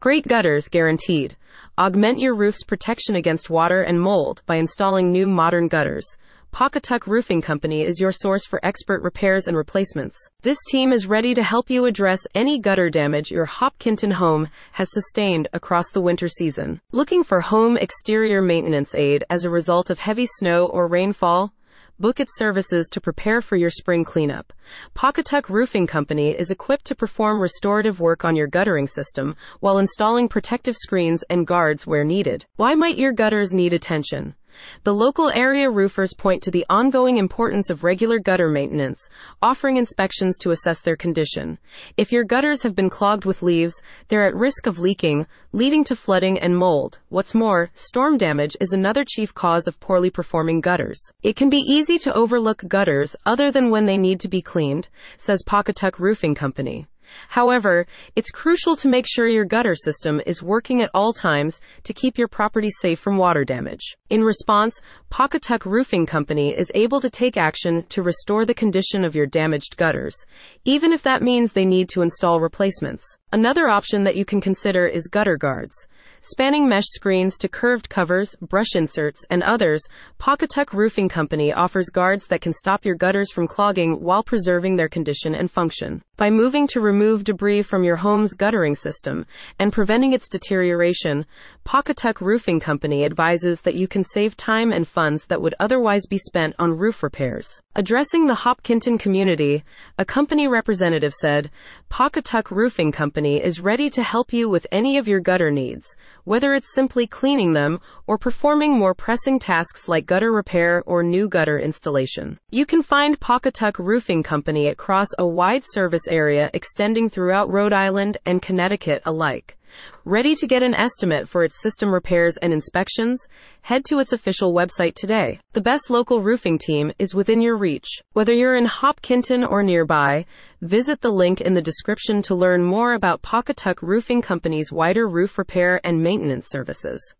Great gutters guaranteed. Augment your roof's protection against water and mold by installing new modern gutters. Pawcatuck Roofing Company is your source for expert repairs and replacements. This team is ready to help you address any gutter damage your Hopkinton home has sustained across the winter season. Looking for home exterior maintenance aid as a result of heavy snow or rainfall? Book its services to prepare for your spring cleanup. Pawcatuck Roofing Company is equipped to perform restorative work on your guttering system while installing protective screens and guards where needed. Why might your gutters need attention? The local area roofers point to the ongoing importance of regular gutter maintenance, offering inspections to assess their condition. If your gutters have been clogged with leaves, they're at risk of leaking, leading to flooding and mold. What's more, storm damage is another chief cause of poorly performing gutters. It can be easy to overlook gutters other than when they need to be cleaned, says Pawcatuck Roofing Company. However, it's crucial to make sure your gutter system is working at all times to keep your property safe from water damage. In response, Pawcatuck Roofing Company is able to take action to restore the condition of your damaged gutters, even if that means they need to install replacements. Another option that you can consider is gutter guards. Spanning mesh screens to curved covers, brush inserts, and others, Pawcatuck Roofing Company offers guards that can stop your gutters from clogging while preserving their condition and function. By moving to remove debris from your home's guttering system and preventing its deterioration, Pawcatuck Roofing Company advises that you can save time and funds that would otherwise be spent on roof repairs. Addressing the Hopkinton community, a company representative said, Pawcatuck Roofing Company is ready to help you with any of your gutter needs, whether it's simply cleaning them or performing more pressing tasks like gutter repair or new gutter installation. You can find Pawcatuck Roofing Company across a wide service area extending throughout Rhode Island and Connecticut alike. Ready to get an estimate for its system repairs and inspections? Head to its official website today. The best local roofing team is within your reach. Whether you're in Hopkinton or nearby, visit the link in the description to learn more about Pawcatuck Roofing Company's wider roof repair and maintenance services.